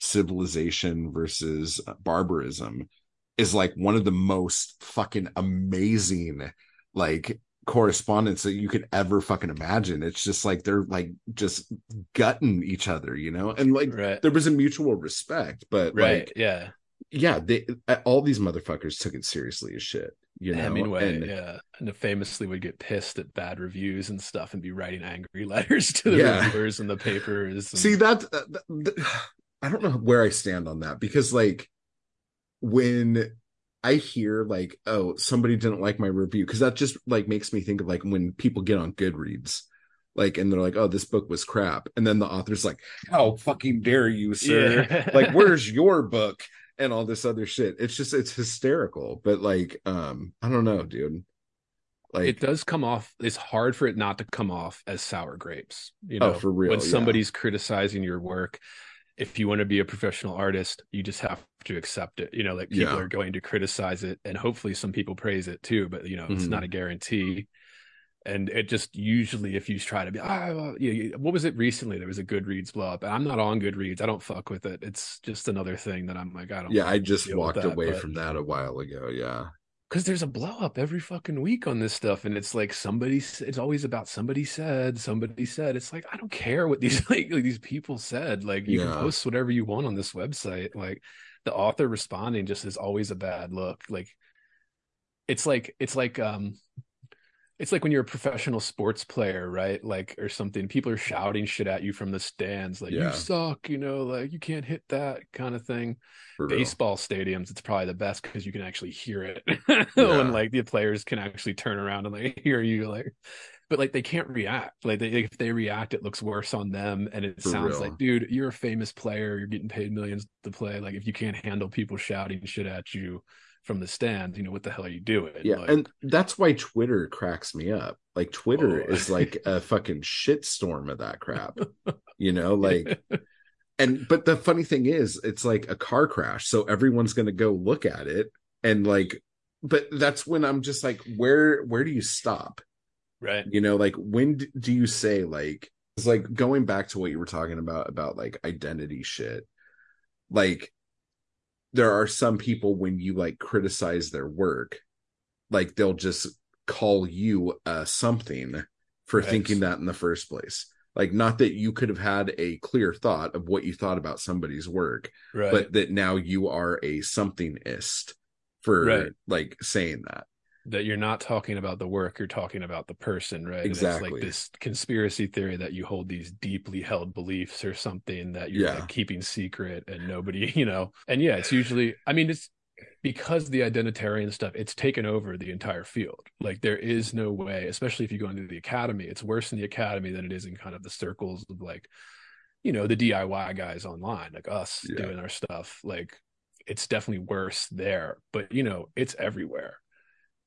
Speaker 1: civilization versus barbarism is like one of the most fucking amazing like correspondence that you could ever fucking imagine. It's just like they're like just gutting each other, you know? And like
Speaker 3: right.
Speaker 1: there was a mutual respect, but
Speaker 3: Right.
Speaker 1: like
Speaker 3: yeah.
Speaker 1: yeah, they all these motherfuckers took it seriously as shit, you know.
Speaker 3: Hemingway,
Speaker 1: and
Speaker 3: yeah, and famously would get pissed at bad reviews and stuff, and be writing angry letters to the
Speaker 1: Yeah.
Speaker 3: reviewers and the papers. And,
Speaker 1: see that, uh, that- that- I don't know where I stand on that because like when I hear like, oh, somebody didn't like my review, because that just like makes me think of like when people get on Goodreads, like, and they're like, oh, this book was crap. And then the author's like, how fucking dare you, sir?
Speaker 3: Yeah.
Speaker 1: like, where's your book? And all this other shit. It's just, it's hysterical. But like, um, I don't know, dude. Like,
Speaker 3: it does come off. It's hard for it not to come off as sour grapes. You
Speaker 1: Oh,
Speaker 3: know,
Speaker 1: for real,
Speaker 3: when
Speaker 1: yeah.
Speaker 3: somebody's criticizing your work. If you want to be a professional artist, you just have to accept it. You know, like people
Speaker 1: Yeah.
Speaker 3: are going to criticize it, and hopefully some people praise it too. But you know, it's
Speaker 1: Mhm.
Speaker 3: not a guarantee. And it just usually, if you try to be, ah, well, yeah," what was it recently? There was a Goodreads blow up. And I'm not on Goodreads. I don't fuck with it. It's just another thing that I'm like, I don't.
Speaker 1: yeah, I just walked
Speaker 3: that,
Speaker 1: away
Speaker 3: but-
Speaker 1: from that a while ago. Yeah.
Speaker 3: Because there's a blow up every fucking week on this stuff and it's like somebody it's always about somebody said somebody said. It's like i don't care what these like, like, these people said. Like you
Speaker 1: Yeah.
Speaker 3: can post whatever you want on this website. Like the author responding just is always a bad look. Like it's like it's like um it's like when you're a professional sports player right like or something people are shouting shit at you from the stands like
Speaker 1: Yeah.
Speaker 3: you suck you know like you can't hit that kind of thing
Speaker 1: For real.
Speaker 3: baseball stadiums it's probably the best because you can actually hear it
Speaker 1: Yeah.
Speaker 3: when like the players can actually turn around and like hear you like but like they can't react like they, if they react it looks worse on them and it
Speaker 1: For
Speaker 3: sounds
Speaker 1: real.
Speaker 3: like dude you're a famous player you're getting paid millions to play like if you can't handle people shouting shit at you from the stand you know what the hell are you doing
Speaker 1: Yeah,
Speaker 3: Like,
Speaker 1: and that's why Twitter cracks me up. Like Twitter
Speaker 3: Oh.
Speaker 1: is like a fucking shitstorm of that crap. you know, like and but the funny thing is it's like a car crash, so everyone's gonna go look at it and like but that's when I'm just like, where where do you stop?
Speaker 3: right.
Speaker 1: You know, like when do you say like it's like going back to what you were talking about about like identity shit. Like there are some people when you like criticize their work, like they'll just call you uh something for
Speaker 3: Right.
Speaker 1: thinking that in the first place. Like not that you could have had a clear thought of what you thought about somebody's work,
Speaker 3: Right.
Speaker 1: but that now you are a somethingist for
Speaker 3: Right.
Speaker 1: like saying that.
Speaker 3: That you're not talking about the work, you're talking about the person, right?
Speaker 1: Exactly.
Speaker 3: like this conspiracy theory that you hold these deeply held beliefs or something that you're
Speaker 1: Yeah.
Speaker 3: like keeping secret and nobody, you know. And yeah, it's usually I mean it's because the identitarian stuff, it's taken over the entire field. Like there is no way, especially if you go into the academy, it's worse in the academy than it is in kind of the circles of like, you know, the DIY guys online, like us
Speaker 1: Yeah.
Speaker 3: doing our stuff. Like it's definitely worse there, but you know, it's everywhere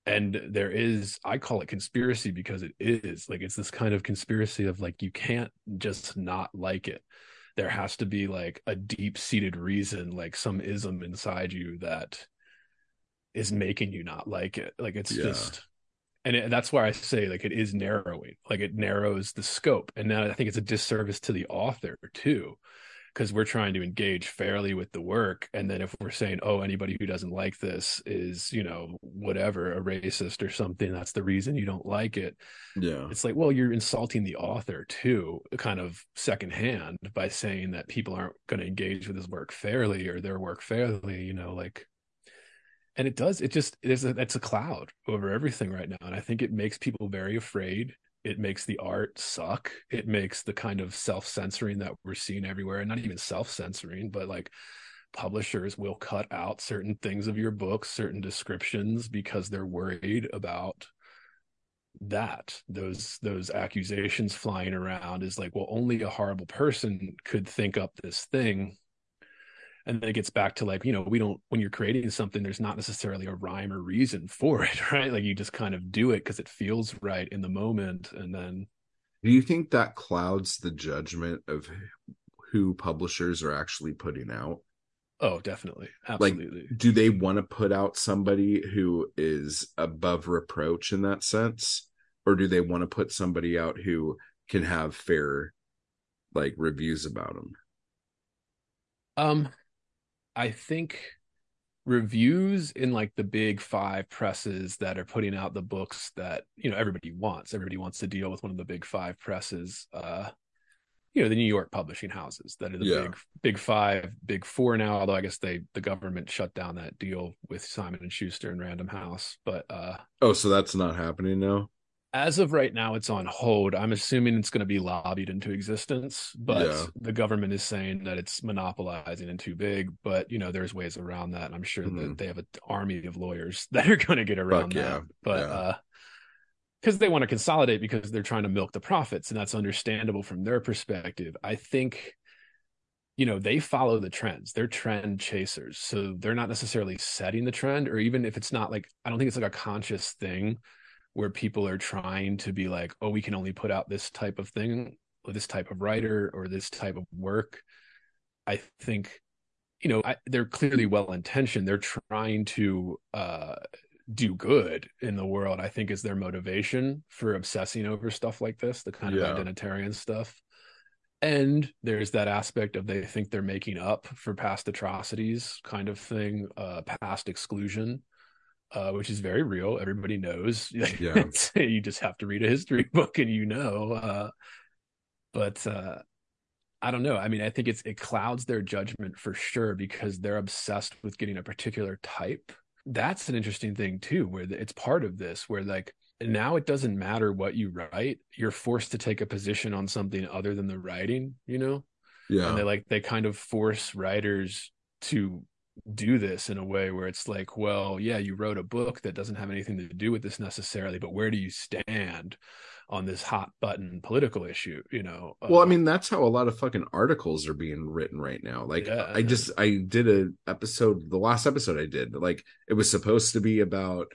Speaker 3: and there is i call it conspiracy because it is like it's this kind of conspiracy of like you can't just not like it. There has to be like a deep seated reason like some ism inside you that is making you not like it. Like it's
Speaker 1: Yeah.
Speaker 3: just and it, that's why i say like it is narrowing. Like it narrows the scope. And now i think it's a disservice to the author too because we're trying to engage fairly with the work and then if we're saying oh anybody who doesn't like this is you know whatever a racist or something that's the reason you don't like it
Speaker 1: Yeah.
Speaker 3: it's like well you're insulting the author too kind of secondhand by saying that people aren't going to engage with his work fairly or their work fairly you know like and it does it just there's a that's a cloud over everything right now and i think it makes people very afraid it makes the art suck. It makes the kind of self-censoring that we're seeing everywhere and not even self-censoring but like publishers will cut out certain things of your books certain descriptions because they're worried about that. Those those accusations flying around is like well only a horrible person could think up this thing and then it gets back to like you know we don't when you're creating something there's not necessarily a rhyme or reason for it right like you just kind of do it because it feels right in the moment and then
Speaker 1: Do you think that clouds the judgment of who publishers are actually putting out?
Speaker 3: oh definitely
Speaker 1: Like,
Speaker 3: absolutely
Speaker 1: Do they want to put out somebody who is above reproach in that sense? Or do they want to put somebody out who can have fair like reviews about them?
Speaker 3: Um, I think reviews in like the big five presses that are putting out the books that you know everybody wants. Everybody wants to deal with one of the big five presses. Uh, you know the New York publishing houses that are the
Speaker 1: Yeah.
Speaker 3: big big five, big four now. Although I guess they the government shut down that deal with Simon and Schuster and Random House. But uh,
Speaker 1: Oh, so that's not happening now?
Speaker 3: As of right now, it's on hold. I'm assuming it's going to be lobbied into existence, but
Speaker 1: Yeah.
Speaker 3: the government is saying that it's monopolizing and too big. But you know, there's ways around that. I'm sure
Speaker 1: Mhm.
Speaker 3: that they have an army of lawyers that are going to get around
Speaker 1: yeah.
Speaker 3: that. But
Speaker 1: Yeah.
Speaker 3: uh, because they want to consolidate because they're trying to milk the profits, and that's understandable from their perspective. I think. You know, they follow the trends. They're trend chasers. So they're not necessarily setting the trend, or even if it's not like, I don't think it's like a conscious thing where people are trying to be like, oh, we can only put out this type of thing, or this type of writer, or this type of work. I think, you know, I, they're clearly well intentioned. They're trying to uh, do good in the world. I think is their motivation for obsessing over stuff like this, the kind
Speaker 1: Yeah.
Speaker 3: of identitarian stuff. And there's that aspect of they think they're making up for past atrocities, kind of thing, uh, past exclusion uh, which is very real. Everybody knows.
Speaker 1: Yeah.
Speaker 3: you just have to read a history book and you know. Uh, but uh, I don't know. I mean, I think it's it clouds their judgment for sure because they're obsessed with getting a particular type. That's an interesting thing too, where it's part of this, where like now it doesn't matter what you write, you're forced to take a position on something other than the writing, you know
Speaker 1: Yeah.
Speaker 3: and they like they kind of force writers to do this in a way where it's like well yeah you wrote a book that doesn't have anything to do with this necessarily but where do you stand on this hot button political issue you know
Speaker 1: well i
Speaker 3: Uh,
Speaker 1: mean that's how a lot of fucking articles are being written right now like
Speaker 3: Yeah.
Speaker 1: i just i did a episode the last episode i did like it was supposed to be about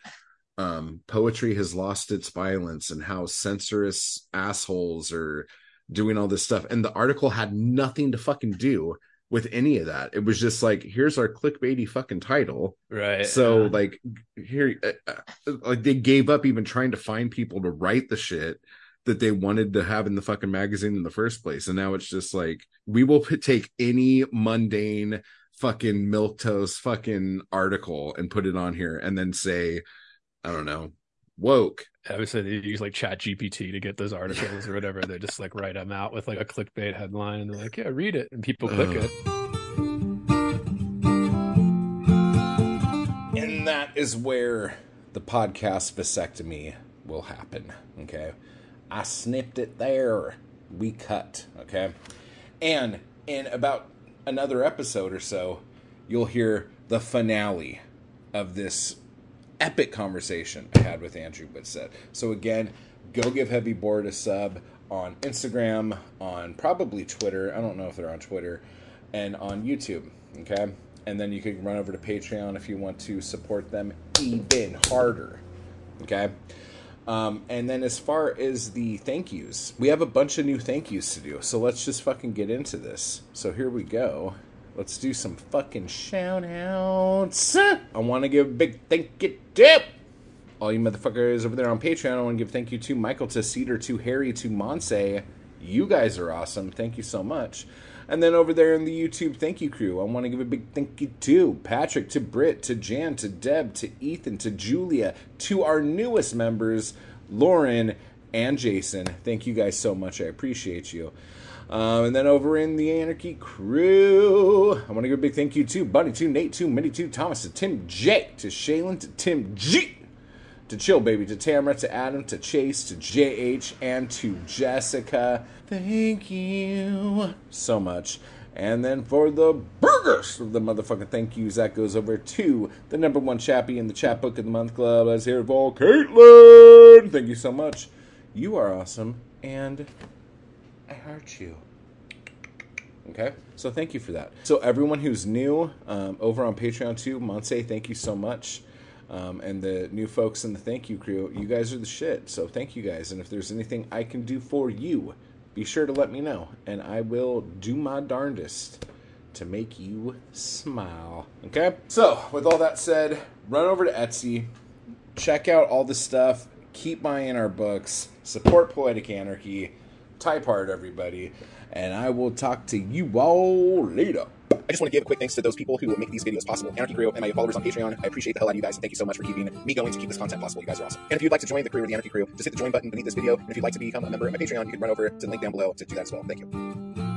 Speaker 1: um poetry has lost its violence and how censorious assholes are
Speaker 5: doing all this stuff. And the article had nothing to fucking do with any of that. It was just like, here's our clickbaity fucking title.
Speaker 3: Right.
Speaker 5: So
Speaker 3: yeah.
Speaker 5: like here, uh, uh, like they gave up even trying to find people to write the shit that they wanted to have in the fucking magazine in the first place. And now it's just like we will p- take any mundane fucking milk toast fucking article and put it on here and then say, I don't know, woke.
Speaker 3: Say they use like ChatGPT to get those articles or whatever. They just like write them out with like a clickbait headline and they're like, yeah, read it. And people click it.
Speaker 1: And that is where the podcast vasectomy will happen. Okay. I snipped it there. We cut. Okay. And in about another episode or so, you'll hear the finale of this epic conversation I had with Andrew Wittstadt. So again, go give Heavy Bored a sub on Instagram, on probably Twitter. I don't know if they're on Twitter, and on YouTube. Okay, and then you can run over to Patreon if you want to support them even harder. Okay. Um, and then as far as the thank yous, we have a bunch of new thank yous to do. So let's just fucking get into this. So here we go. Let's do some fucking shout outs. I want to give a big thank you to all you motherfuckers over there on Patreon. I want to give thank you to Michael, to Cedar, to Harry, to Monse. You guys are awesome. Thank you so much. And then over there in the YouTube thank you crew, I want to give a big thank you to Patrick, to Britt, to Jan, to Deb, to Ethan, to Julia, to our newest members, Lauren and Jason. Thank you guys so much. I appreciate you. Um, and then over in the Anarchy crew, I want to give a big thank you to Bunny, to Nate, to Minnie, to Thomas, to Tim J, to Shaylin, to Tim G, to Chill Baby, to Tamara, to Adam, to Chase, to JH, and to Jessica. Thank you so much. And then for the burgers of the motherfucking thank yous, that goes over to the number one chappie in the chapbook of the month club. Let's hear it for Caitlin. Thank you so much. You are awesome, and I heart you. Okay, so thank you for that. So everyone who's new um, over on Patreon too, Monse, thank you so much. Um, and the new folks in the thank you crew, you guys are the shit. So thank you guys. And if there's anything I can do for you, be sure to let me know, and I will do my darndest to make you smile. Okay. So with all that said, run over to Etsy, check out all the stuff, keep buying our books, support Poetic Anarchy, type hard, everybody, and I will talk to you all later.
Speaker 6: I just want to give a quick thanks to those people who make these videos possible. Anarchy Crew and my followers on Patreon. I appreciate the hell out of you guys. And thank you so much for keeping me going to keep this content possible. You guys are awesome. And if you'd like to join the crew or the Anarchy Crew, just hit the join button beneath this video. And if you'd like to become a member of my Patreon, you can run over to the link down below to do that as well. Thank you.